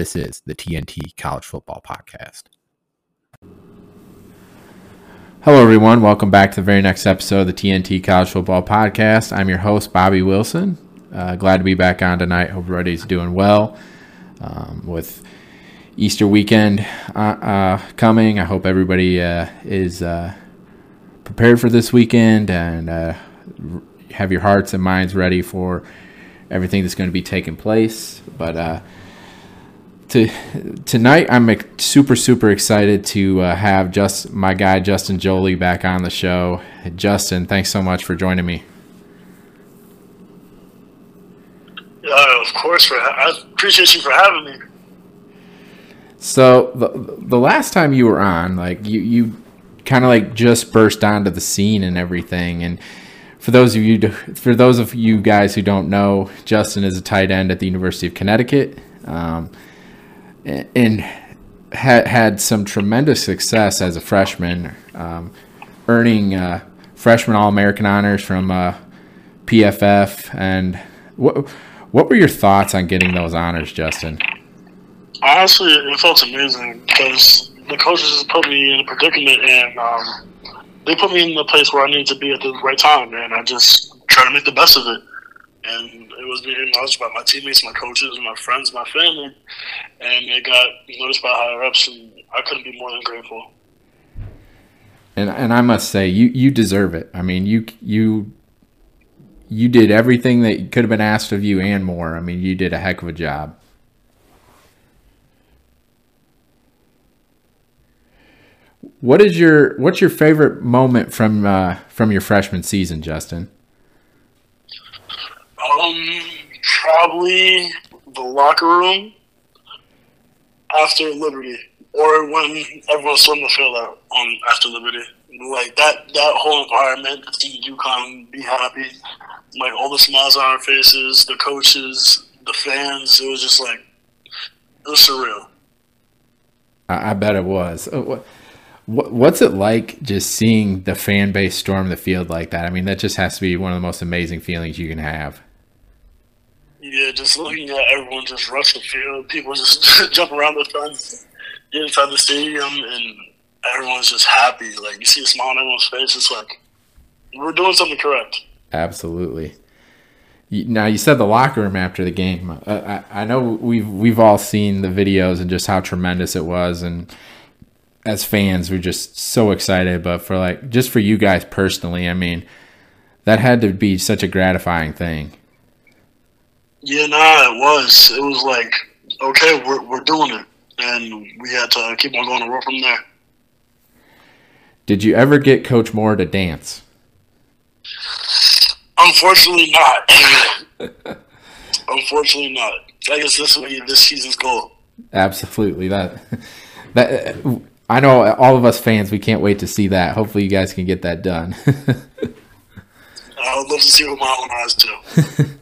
This is the TNT College Football Podcast. Hello, everyone. Welcome back to the very next episode of the TNT College Football Podcast. I'm your host, Bobby Wilson. Uh, glad to be back on tonight. Hope everybody's doing well. Um, with Easter weekend uh, uh, coming, I hope everybody uh, is uh, prepared for this weekend and uh, have your hearts and minds ready for everything that's going to be taking place. But to tonight i'm super super excited to uh, have just my guy justin Joly back on the show. Justin thanks so much for joining me. Uh, of course for i appreciate you for having me. So the, the last time you were on like you you kind of like just burst onto the scene and everything and for those of you for those of you guys who don't know justin is a tight end at the university of connecticut. Um, and had had some tremendous success as a freshman, um, earning uh, freshman All American honors from uh, PFF. And what what were your thoughts on getting those honors, Justin? Honestly, it felt amazing because the coaches put me in a predicament, and um, they put me in the place where I needed to be at the right time, and I just try to make the best of it and it was being acknowledged by my teammates, my coaches, my friends, my family, and it got noticed by higher ups, and I couldn't be more than grateful. And and I must say, you you deserve it. I mean, you you you did everything that could have been asked of you and more. I mean, you did a heck of a job. What is your what's your favorite moment from uh, from your freshman season, Justin? Um, probably the locker room after Liberty, or when everyone's stormed the field out on after Liberty. Like that, that whole environment, to see UConn be happy, like all the smiles on our faces, the coaches, the fans. It was just like it was surreal. I, I bet it was. Uh, what, what's it like just seeing the fan base storm the field like that? I mean, that just has to be one of the most amazing feelings you can have. Yeah, just looking at everyone just rush the field, people just jump around the fence, get inside the stadium, and everyone's just happy. Like you see a smile on everyone's face. It's like we're doing something correct. Absolutely. Now you said the locker room after the game. Uh, I, I know we've we've all seen the videos and just how tremendous it was, and as fans, we're just so excited. But for like just for you guys personally, I mean, that had to be such a gratifying thing. Yeah, nah, it was. It was like, okay, we're we're doing it, and we had to keep on going to work from there. Did you ever get Coach Moore to dance? Unfortunately, not. Unfortunately, not. I guess this will be this season's goal. Absolutely, that that I know all of us fans. We can't wait to see that. Hopefully, you guys can get that done. I would love to see with my own eyes too.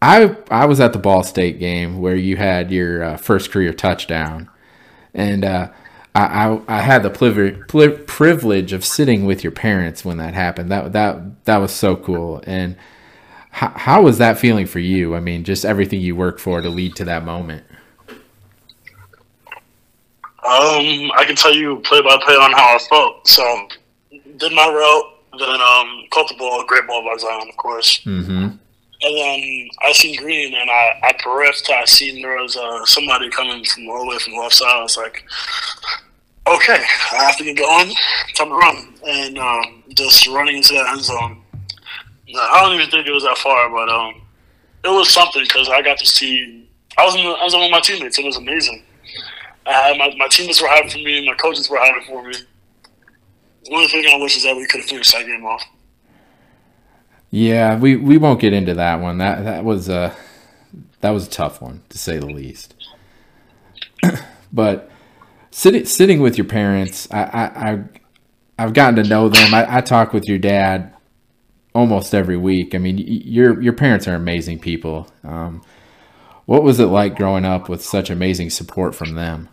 I I was at the Ball State game where you had your uh, first career touchdown, and uh, I, I, I had the privilege privilege of sitting with your parents when that happened. That that that was so cool. And how how was that feeling for you? I mean, just everything you worked for to lead to that moment. Um, I can tell you play by play on how I felt. So did my route, then um, caught the ball, great ball by Zion, of course. Mm-hmm and then I seen green, and I I periphed. I seen there was uh, somebody coming from all the way from the left side. I was like, okay, I have to get going. Time to run, and um, just running into that end zone. I don't even think it was that far, but um, it was something because I got to see. I was in the end zone with my teammates. It was amazing. I had my, my teammates were happy for me. My coaches were happy for me. The only thing I wish is that we could have finished that game off. Yeah, we, we won't get into that one. That that was a that was a tough one to say the least. but sitting sitting with your parents, I, I, I I've gotten to know them. I, I talk with your dad almost every week. I mean, your your parents are amazing people. Um, what was it like growing up with such amazing support from them?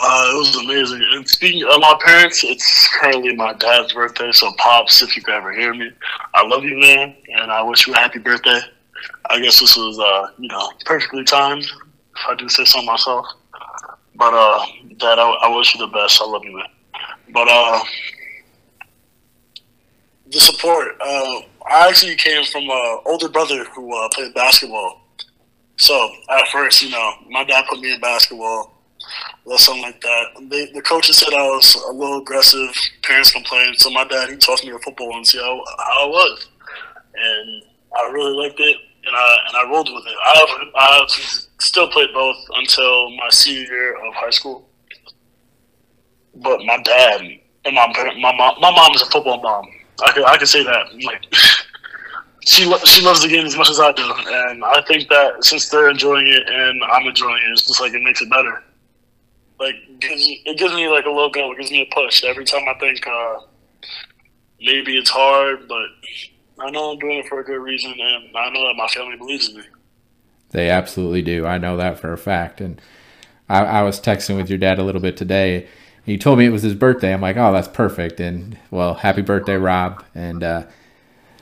Uh, it was amazing. And speaking of my parents, it's currently my dad's birthday. So, pops, if you could ever hear me, I love you, man, and I wish you a happy birthday. I guess this was, uh, you know, perfectly timed. If I do say so myself. But, uh, Dad, I, I wish you the best. I love you, man. But, uh, the support. Uh, I actually came from an older brother who uh, played basketball. So at first, you know, my dad put me in basketball or something like that. They, the coaches said I was a little aggressive. Parents complained, so my dad he taught me to football and see how, how I was, and I really liked it, and I and I rolled with it. I I still played both until my senior year of high school. But my dad and my my mom, my mom is a football mom. I can I can say that. Like she she loves the game as much as I do, and I think that since they're enjoying it and I'm enjoying it, it's just like it makes it better. Like gives, it gives me like a little go. It gives me a push every time I think uh, maybe it's hard, but I know I'm doing it for a good reason, and I know that my family believes in me. They absolutely do. I know that for a fact, and I, I was texting with your dad a little bit today he told me it was his birthday. I'm like, oh, that's perfect. And well, happy birthday, Rob. And uh,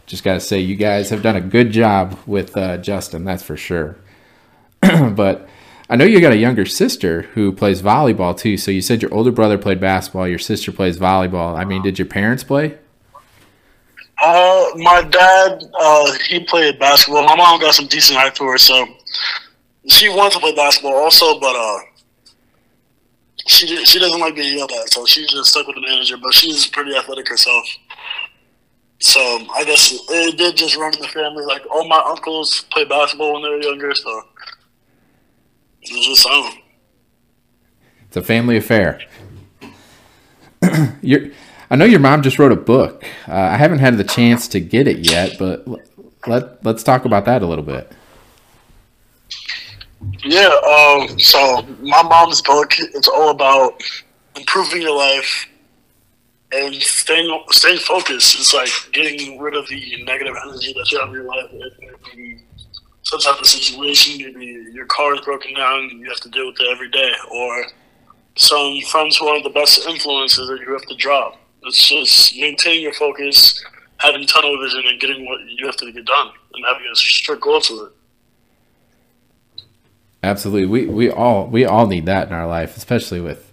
just got to say, you guys have done a good job with uh, Justin, that's for sure. but I know you got a younger sister who plays volleyball too. So you said your older brother played basketball, your sister plays volleyball. I mean, did your parents play? Uh, my dad, uh, he played basketball. My mom got some decent eye for her, so she wants to play basketball also, but uh, she she doesn't like being yelled at, so she's just stuck with the manager. But she's pretty athletic herself. So I guess it did just run in the family. Like all my uncles played basketball when they were younger, so it was just on. It's a family affair. you I know your mom just wrote a book. Uh, I haven't had the chance to get it yet, but let let's talk about that a little bit. Yeah, um, so my mom's book it's all about improving your life and staying staying focused. It's like getting rid of the negative energy that you have in your life. Some type of situation, maybe your car is broken down, and you have to deal with it every day, or some friends who are the best influences that you have to drop. It's just maintaining your focus, having tunnel vision, and getting what you have to get done, and having a strict goal to it. Absolutely. We we all we all need that in our life, especially with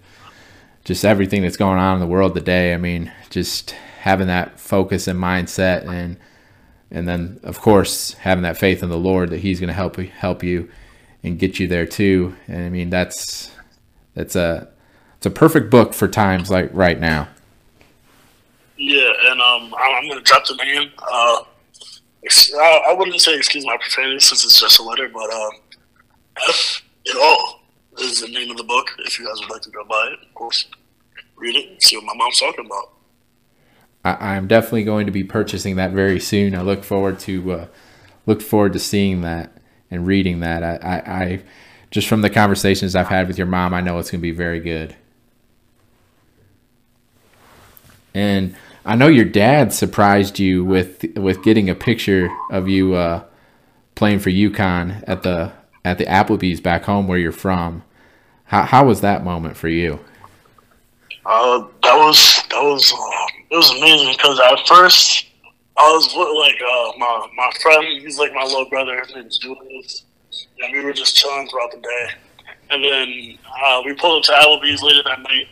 just everything that's going on in the world today. I mean, just having that focus and mindset and and then of course having that faith in the Lord that he's going to help help you and get you there too. And I mean, that's that's a it's a perfect book for times like right now. Yeah, and um, I'm going to drop the name. Uh, I wouldn't say excuse my profanity since it's just a letter, but uh, F it all is the name of the book. If you guys would like to go buy it, of course, read it, see what my mom's talking about. I, am definitely going to be purchasing that very soon. I look forward to uh, look forward to seeing that and reading that. I, I, I just from the conversations I've had with your mom, I know it's going to be very good. And I know your dad surprised you with with getting a picture of you uh, playing for UConn at the at the Applebee's back home where you're from. How how was that moment for you? Uh, that was that was it was amazing because at first I was like uh, my my friend, he's like my little brother. His name's Julius, and we were just chilling throughout the day. And then uh, we pulled up to Applebee's later that night,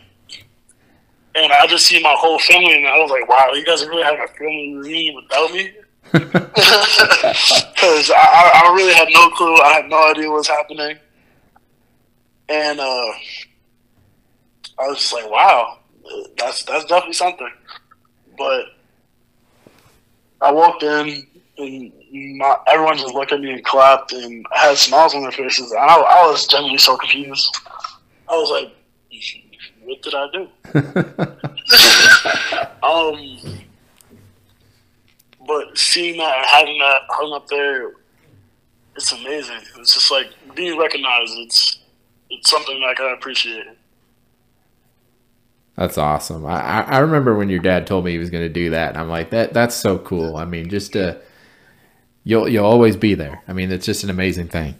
and I just see my whole family, and I was like, "Wow, you guys really have a family reunion without me?" because I, I really had no clue. I had no idea what was happening, and uh, I was just like, "Wow, that's that's definitely something." But I walked in, and my, everyone just looked at me and clapped, and had smiles on their faces. And I, I was genuinely so confused. I was like, "What did I do?" um but seeing that and having that hung up there, it's amazing. It's just like being recognized. It's it's something that I can appreciate. That's awesome. I, I remember when your dad told me he was going to do that, and I'm like, that that's so cool. I mean, just to you'll you'll always be there. I mean, it's just an amazing thing.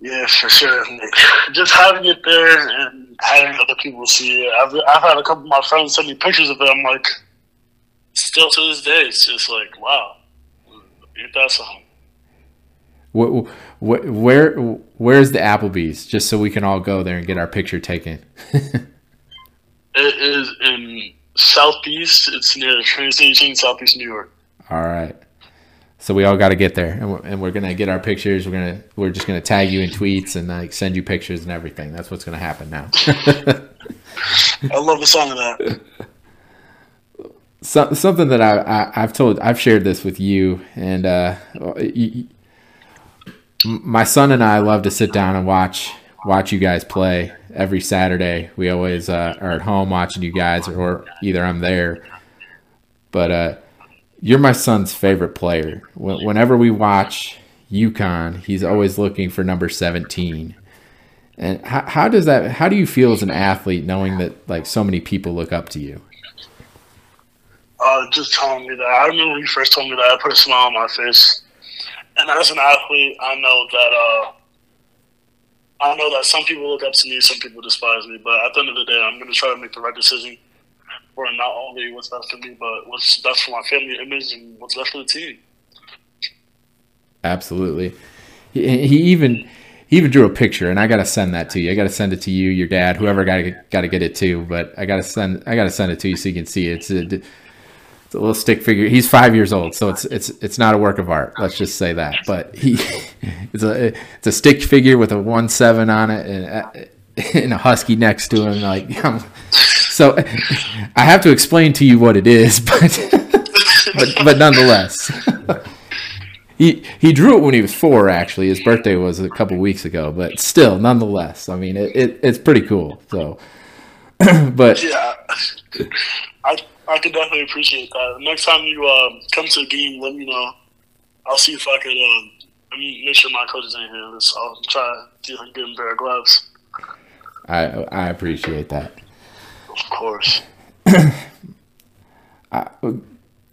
Yeah, for sure. Just having it there and having other people see it. I've I've had a couple of my friends send me pictures of it. I'm like, still to this day, it's just like, wow, ain't that something? What, where where's the Applebee's? Just so we can all go there and get our picture taken. it is in Southeast. It's near the train station, Southeast New York. All right. So we all got to get there, and we're, and we're, gonna get our pictures. We're gonna we're just gonna tag you in tweets and like send you pictures and everything. That's what's gonna happen now. I love the song of that. So, something that I, I have told I've shared this with you and uh, you, my son and I love to sit down and watch watch you guys play every Saturday. We always uh, are at home watching you guys, or either I'm there. But uh, you're my son's favorite player. Whenever we watch UConn, he's always looking for number 17. And how, how does that? How do you feel as an athlete knowing that like so many people look up to you? Uh, just telling me that. I remember when you first told me that. I put a smile on my face. And as an athlete, I know that uh, I know that some people look up to me, some people despise me. But at the end of the day, I'm going to try to make the right decision for not only what's best for me, but what's best for my family image and what's best for the team. Absolutely. He, he even he even drew a picture, and I got to send that to you. I got to send it to you, your dad, whoever got got to get it to. But I got to send I got to send it to you so you can see it. It's a, it's a little stick figure. He's five years old, so it's it's it's not a work of art. Let's just say that. But he, it's a it's a stick figure with a one seven on it and, uh, and a husky next to him. Like, so I have to explain to you what it is, but but but nonetheless, he he drew it when he was four. Actually, his birthday was a couple weeks ago, but still, nonetheless, I mean, it, it it's pretty cool. So, but yeah, I I can definitely appreciate that. Next time you uh, come to a game, let me know. I'll see if I could. I mean, make sure my coach is in here. So I'll try to see if I can get him a pair of gloves. I I appreciate that. Of course. I,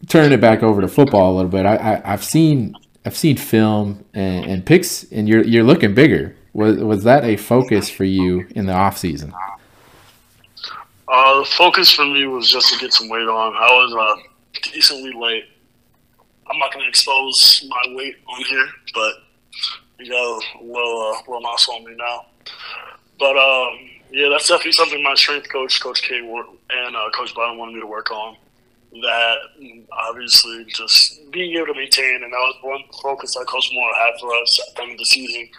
turning it back over to football a little bit, I, I have seen I've seen film and, and pics, and you're you're looking bigger. Was was that a focus for you in the off season? Uh, the focus for me was just to get some weight on. I was uh, decently light. I'm not going to expose my weight on here, but you got a little, uh, little muscle on me now. But um, yeah, that's definitely something my strength coach, Coach K, and uh, Coach Biden wanted me to work on. That obviously just being able to maintain, and that was one focus that Coach Moore had for us at the end of the season.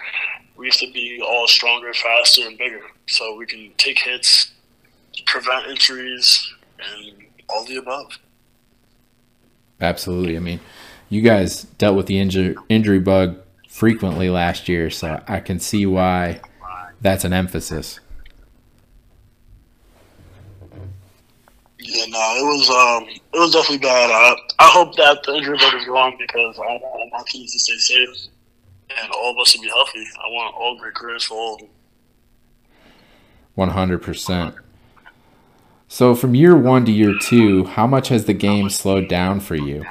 We used to be all stronger, faster, and bigger, so we can take hits prevent injuries, and all the above. Absolutely. I mean, you guys dealt with the injury injury bug frequently last year, so I can see why that's an emphasis. Yeah, no, it was um, it was definitely bad. I, I hope that the injury bug is gone because I want my teams to stay safe and all of us to be healthy. I want all great careers for all of them. One hundred percent. So from year one to year two, how much has the game slowed down for you?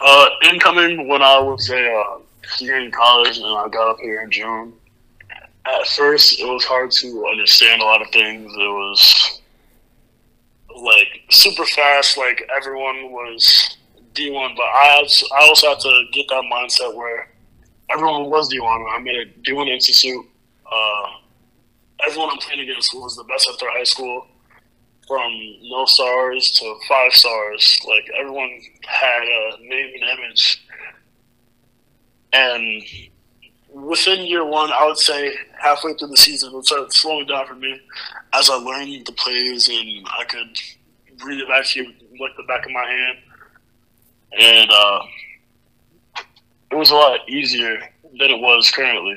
Uh, incoming when I was a uh, in college and I got up here in June. At first, it was hard to understand a lot of things. It was like super fast, like everyone was D1, but I also, I also had to get that mindset where everyone was D1. I made a D1 institute. Uh, everyone I'm playing against was the best at their high school, from no stars to five stars. Like everyone had a name and image, and within year one, I would say halfway through the season, it started slowing down for me as I learned the plays and I could read it back to like the back of my hand, and uh, it was a lot easier than it was currently,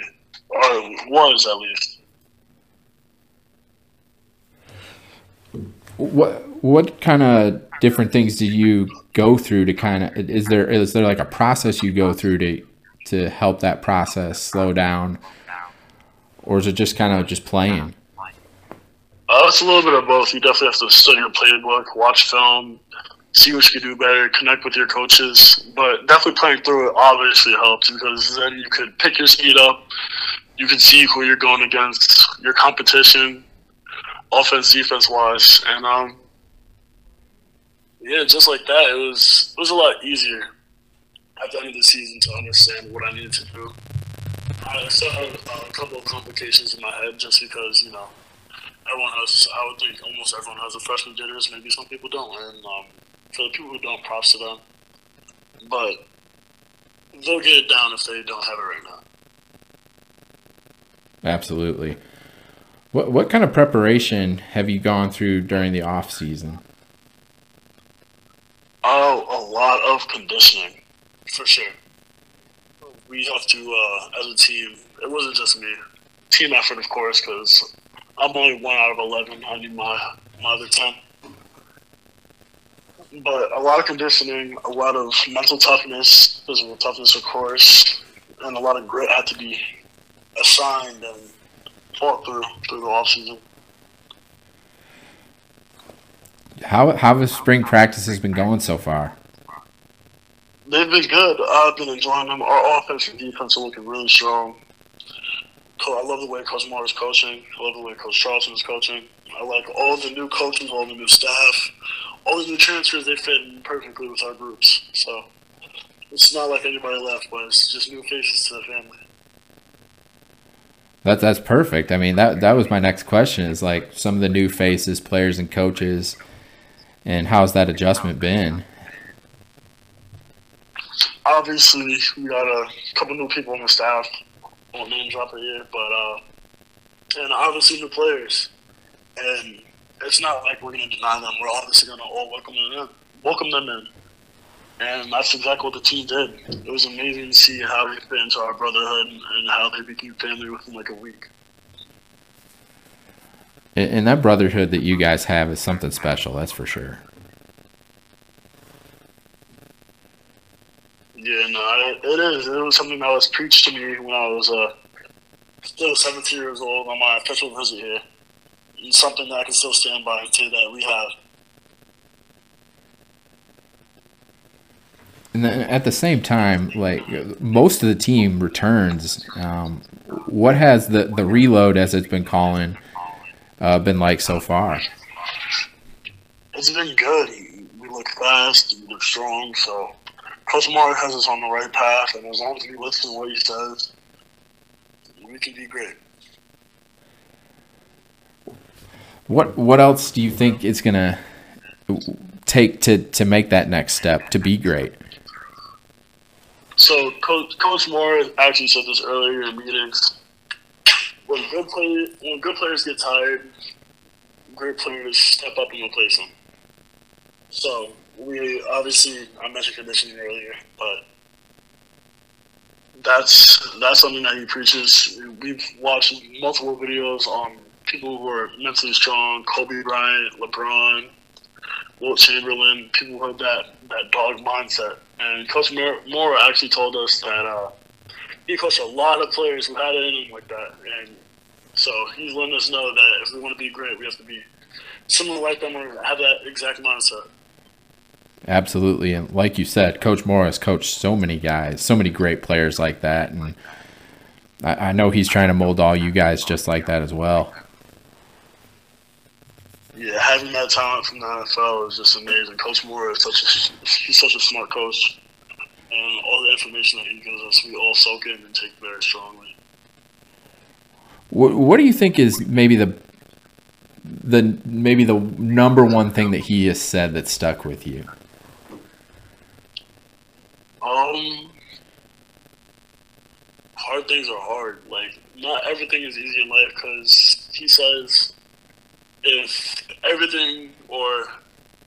or was at least. What what kind of different things do you go through to kind of is there is there like a process you go through to to help that process slow down, or is it just kind of just playing? Uh, it's a little bit of both. You definitely have to study your playbook, watch film, see what you can do better, connect with your coaches. But definitely playing through it obviously helps because then you could pick your speed up. You can see who you're going against, your competition, offense, defense wise, and um, yeah, just like that, it was it was a lot easier at the end of the season to understand what I needed to do. I still had a couple of complications in my head just because you know everyone has. I would think almost everyone has a freshman jitters. Maybe some people don't, and um, for the people who don't, props to them. But they'll get it down if they don't have it right now. Absolutely. What what kind of preparation have you gone through during the off season? Oh, a lot of conditioning, for sure. We have to, uh, as a team, it wasn't just me. Team effort, of course, because I'm only one out of 11. I need my, my other 10. But a lot of conditioning, a lot of mental toughness, physical toughness, of course, and a lot of grit had to be assigned and fought through through the off season. How how have spring practices been going so far? They've been good. I've been enjoying them. Our offense and defense are looking really strong. I love the way Coach Moore is coaching. I love the way Coach Charlton is coaching. I like all the new coaches, all the new staff, all the new transfers. They fit in perfectly with our groups. So it's not like anybody left, but it's just new faces to the family. That that's perfect. I mean that that was my next question. Is like some of the new faces, players and coaches, and how's that adjustment been? Obviously, we got a couple new people on the staff won't name drop it here, but uh, and obviously new players, and it's not like we're to deny them. We're obviously to all welcome them in, welcome them in, and that's exactly what the team did. It was amazing to see how they fit into our brotherhood and how they became family within like a week. And that brotherhood that you guys have is something special. That's for sure. Yeah, no, it, is. It was something that was preached to me when I was uh, still 17 years old on my official visit here. And something that I can still stand by and say that we have. And then at the same time, like most of the team returns. Um, what has the the reload, as it's been calling, uh, been like so far? It's been good. We look fast. We look strong. So Coach Moore has us on the right path, and as long as we listen to what he says, we can be great. What What else do you think it's gonna take to to make that next step to be great? So, Coach, Coach Moore actually said this earlier in meetings. When good play, when good players get tired, great players step up and replace them. So we obviously I mentioned conditioning earlier, but that's that's something that he preaches. We've watched multiple videos on people who are mentally strong, Kobe Bryant, LeBron, Wilt Chamberlain, people who have that, that dog mindset. And Coach Moore actually told us that uh, he coached a lot of players who had it in like that. And so he's letting us know that if we want to be great, we have to be similar like them or have that exact mindset. Absolutely, and like you said, Coach Moore has coached so many guys, so many great players like that, and I, I know he's trying to mold all you guys just like that as well. Yeah, having that talent from the NFL is just amazing. Coach Moore is such a he's such a smart coach, and all the information that he gives us, we all soak in and take very strongly. What What do you think is maybe the the maybe the number one thing that he has said that stuck with you? Um, hard things are hard. Like, not everything is easy in life because he says if everything or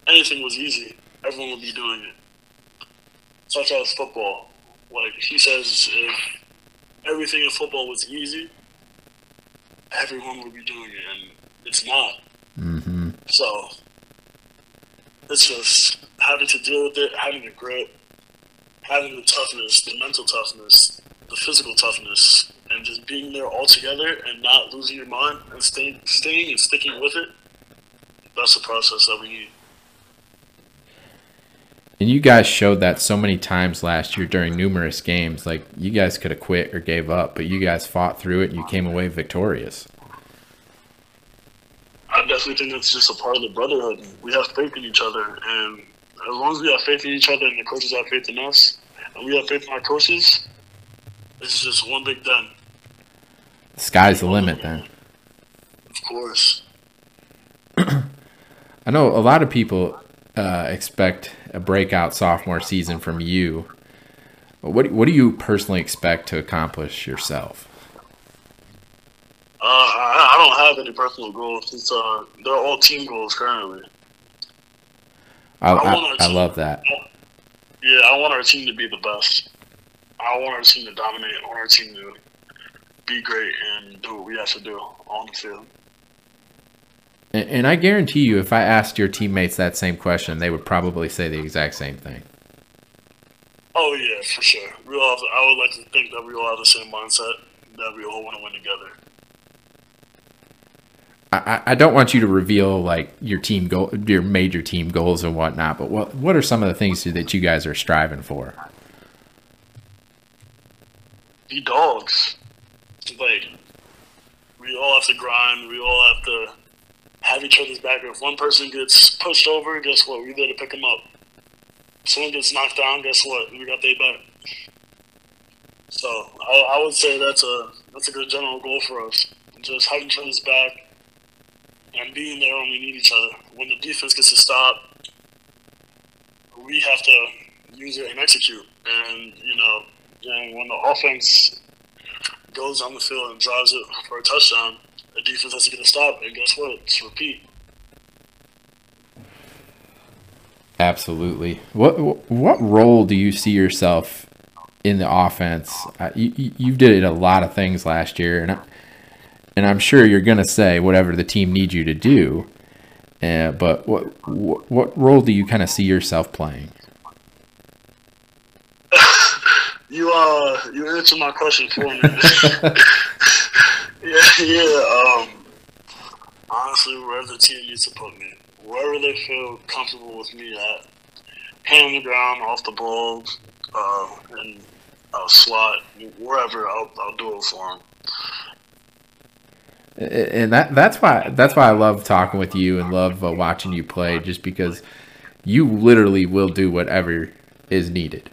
anything was easy, everyone would be doing it. Such as football. Like, he says if everything in football was easy, everyone would be doing it, and it's not. Mm-hmm. So, it's just having to deal with it, having the grit, having the toughness, the mental toughness, the physical toughness, and just being there all together and not losing your mind and staying, staying and sticking with it. That's the process that we need. And you guys showed that so many times last year during numerous games. Like you guys could have quit or gave up, but you guys fought through it and you came away victorious. I definitely think that's just a part of the brotherhood. We have faith in each other, and as long as we have faith in each other and the coaches have faith in us, and we have faith in our coaches, this is just one big done. The sky's the limit, then. Of course. I know a lot of people uh, expect a breakout sophomore season from you. What what do you personally expect to accomplish yourself? Uh, I, I don't have any personal goals. It's, uh, they're all team goals currently. I, I I love that. Yeah, I want our team to be the best. I want our team to dominate. I want our team to be great and do what we have to do on the field. And, and I guarantee you, if I asked your teammates that same question, they would probably say the exact same thing. Oh yeah, for sure. We all. Have, I would like to think that we all have the same mindset. That we all want to win together. I, I- don't want you to reveal like your team goal, your major team goals and whatnot. But what what are some of the things that you guys are striving for? Be dogs. Like we all have to grind. We all have to have each other's back. If one person gets pushed over, guess what? We're there to pick them up. If someone gets knocked down, guess what? We got their back. So I, I would say that's a that's a good general goal for us. Just having each other's back and being there when we need each other. When the defense gets to stop, we have to use it and execute. And you know, and when the offense goes on the field and drives it for a touchdown, the defense has to get a stop. And guess what? It's repeat. Absolutely. What what role do you see yourself in the offense? Uh, you you did a lot of things last year, and I, and I'm sure you're gonna say whatever the team needs you to do. Uh, but what, what what role do you kind of see yourself playing? You uh, you answered my question for me. yeah, yeah. Um, honestly, wherever the team needs to put me, wherever they feel comfortable with me at, hand on the ground, off the ball, uh, and uh, slot, wherever, I'll, I'll do it for them. and that that's why that's why I love talking with you and love uh, watching you play just because you literally will do whatever is needed.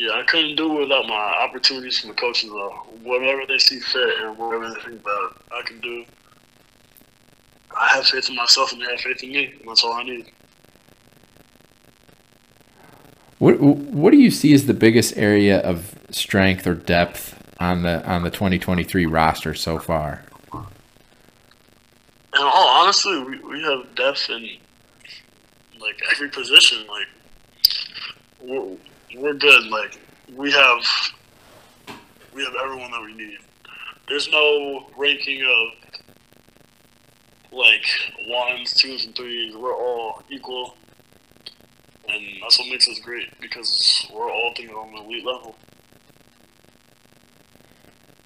Yeah, I couldn't do it without my opportunities from the coaches, though. Whatever they see fit and whatever they think that I can do, I have faith in myself and they have faith in me, and that's all I need. What what do you see as the biggest area of strength or depth on the on the 2023 roster so far? And all honestly, we, we have depth in like every position. Like we're, good. Like we have we have everyone that we need. There's no ranking of like ones, twos, and threes. We're all equal, and that's what makes us great because we're all thinking on the elite level.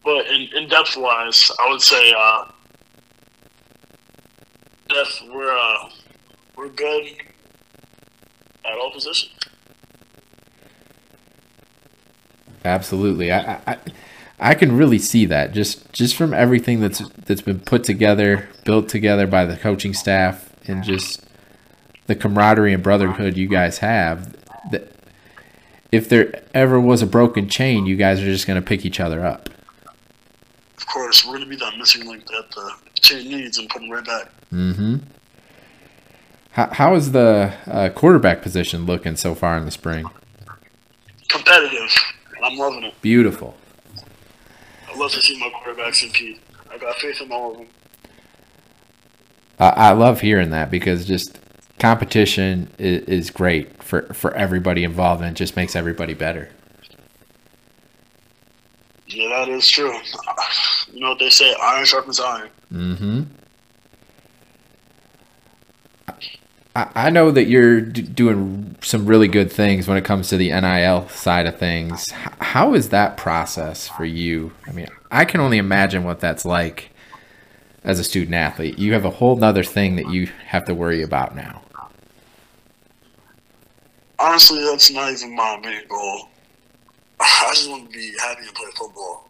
But in, in depth wise, I would say uh, depth we're uh, we're good at all positions. Absolutely, I, I I can really see that just just from everything that's that's been put together, built together by the coaching staff, and just the camaraderie and brotherhood you guys have. That if there ever was a broken chain, you guys are just going to pick each other up. Of course, we're gonna be that missing link that the chain needs and put them right back. Mm-hmm. How how is the uh, quarterback position looking so far in the spring? Competitive. I'm loving it. Beautiful. I love to see my quarterbacks compete. I got faith in all of them. I, I love hearing that because just competition is, is great for, for everybody involved and it just makes everybody better. Yeah, that is true. You know what they say, iron sharpens iron. Mm-hmm. I know that you're doing some really good things when it comes to the NIL side of things. How is that process for you? I mean, I can only imagine what that's like as a student athlete. You have a whole nother thing that you have to worry about now. Honestly, that's not even my main goal. I just want to be happy to play football.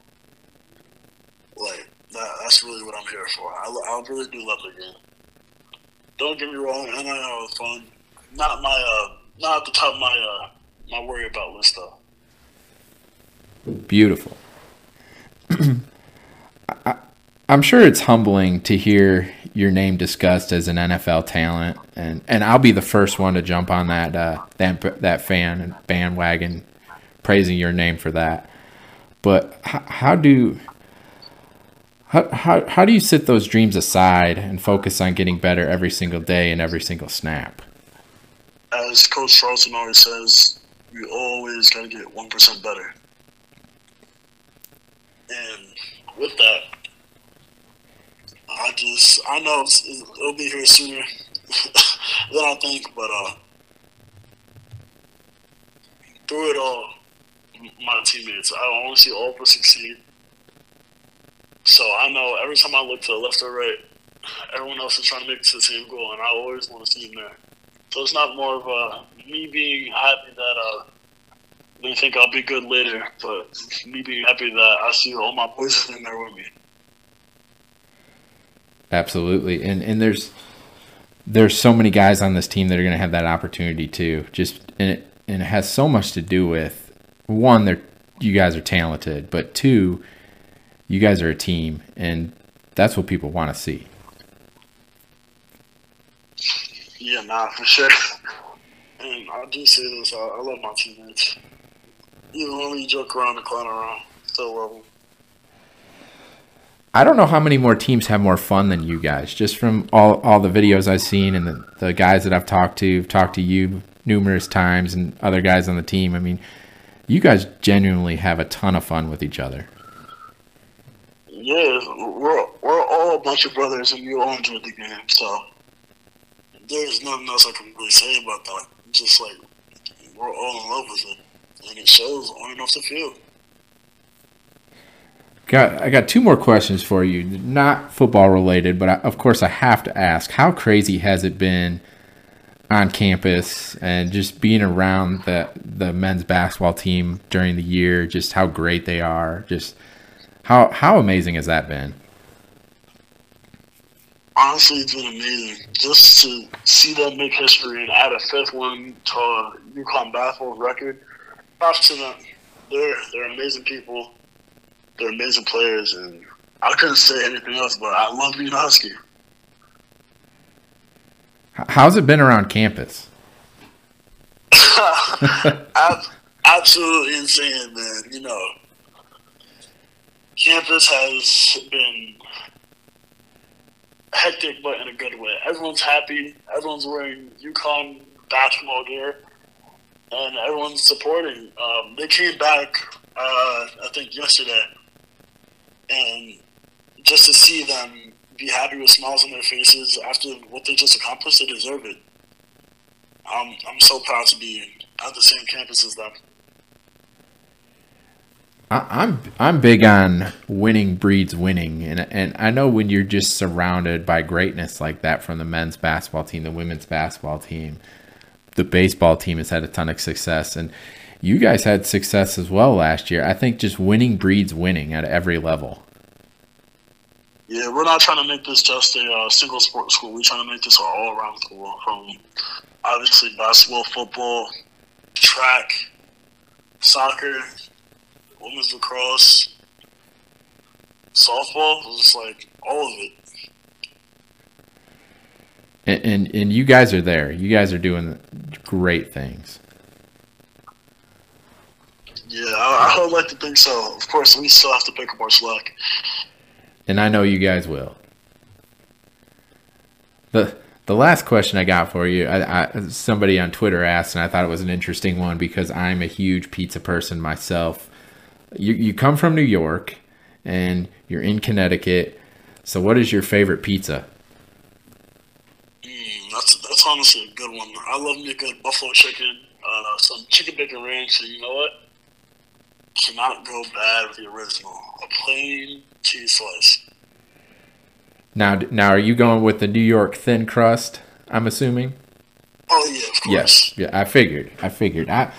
Like that, that's really what I'm here for. I, I really do love the game. Don't get me wrong, NIL is fun. Not my, uh, not at the top of my, uh, my worry about list though. Beautiful. I, I'm sure it's humbling to hear your name discussed as an NFL talent, and, and I'll be the first one to jump on that uh, that that fan and bandwagon, praising your name for that. But how, how do how, how, how do you sit those dreams aside and focus on getting better every single day and every single snap? As Coach Charlton always says, we always got to get 1% better. And with that, I just, I know it'll be here sooner than I think, but uh, through it all, my teammates, I want to see all of us succeed. So I know every time I look to the left or right, everyone else is trying to make it to the same goal, and I always want to see them there. So it's not more of a me being happy that uh, they think I'll be good later, but me being happy that I see all my boys in there with me. Absolutely, and and there's there's so many guys on this team that are going to have that opportunity too. Just and it and it has so much to do with one, they're you guys are talented, but two, you guys are a team, and that's what people want to see. Yeah, nah, for sure. And I do say this, I, I love my teammates. Even when we joke around and clown around, still love them. I don't know how many more teams have more fun than you guys. Just from all, all the videos I've seen and the, the guys that I've talked to, talked to you numerous times and other guys on the team. I mean, you guys genuinely have a ton of fun with each other yeah, we're we're all a bunch of brothers, and we all enjoy the game. So there's nothing else I can really say about that. Just like we're all in love with it, and it shows on and off the field. Got I got two more questions for you, not football related, but I, of course I have to ask: How crazy has it been on campus and just being around the the men's basketball team during the year? Just how great they are, just how how amazing has that been? Honestly, it's been amazing just to see them make history and add a fifth one to UConn basketball record. Props to them. They're they're amazing people. They're amazing players, and I couldn't say anything else. But I love being Husky. How's it been around campus? Absolutely insane, man. You know, campus has been hectic, but in a good way. Everyone's happy. Everyone's wearing UConn basketball gear, and everyone's supporting. Um, they came back, uh, I think, yesterday, and just to see them be happy with smiles on their faces after what they just accomplished, they deserve it. I'm I'm so proud to be at the same campus as them. I'm I'm big on winning breeds winning, and and I know when you're just surrounded by greatness like that from the men's basketball team, the women's basketball team, the baseball team has had a ton of success, and you guys had success as well last year. I think just winning breeds winning at every level. Yeah, we're not trying to make this just a uh, single sport school. We're trying to make this an all around school, from obviously basketball, football, track, soccer, women's lacrosse, softball. It was like all of it. And, and, and you guys are there. You guys are doing great things. Yeah, I, I would like to think so. Of course, we still have to pick up our slack. And I know you guys will. the The last question I got for you, I, I, somebody on Twitter asked, and I thought it was an interesting one because I'm a huge pizza person myself you, you come from New York and you're in Connecticut. So, what is your favorite pizza? Mm, that's that's honestly a good one. I love me a good buffalo chicken, uh, some chicken bacon ranch, and you know what? Cannot go bad with the original. A plain cheese slice. Now, now, are you going with the New York thin crust? I'm assuming. Oh yeah, of course. Yes, yeah. I figured. I figured. I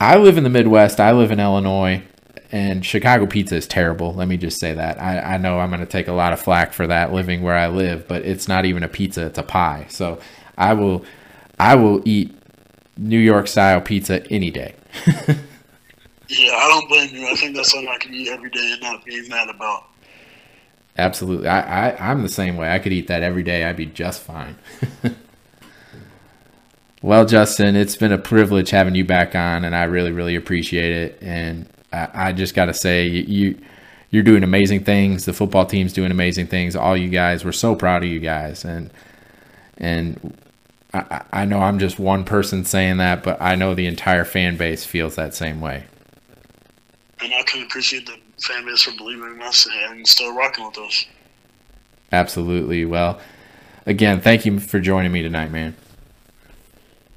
I live in the Midwest. I live in Illinois, and Chicago pizza is terrible. Let me just say that. I, I know I'm going to take a lot of flack for that living where I live, but it's not even a pizza; it's a pie. So I will, I will eat New York style pizza any day. yeah, I don't blame you. I think that's something I can eat every day and not be mad about. Absolutely, I, I I'm the same way. I could eat that every day. I'd be just fine. Well, Justin, it's been a privilege having you back on, and I really, really appreciate it. And I just got to say, you you're doing amazing things. The football team's doing amazing things. All you guys, we're so proud of you guys, and and I, I know I'm just one person saying that, but I know the entire fan base feels that same way. And I can appreciate the fan base for believing in us and still rocking with us. Absolutely. Well, again, thank you for joining me tonight, man.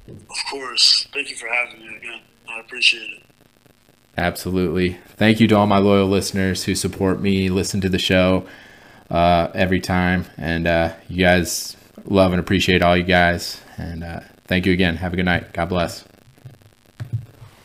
Of course. Thank you for having me again. I appreciate it. Absolutely. Thank you to all my loyal listeners who support me, listen to the show uh, every time. And uh, you guys love and appreciate all you guys. And uh, thank you again. Have a good night. God bless.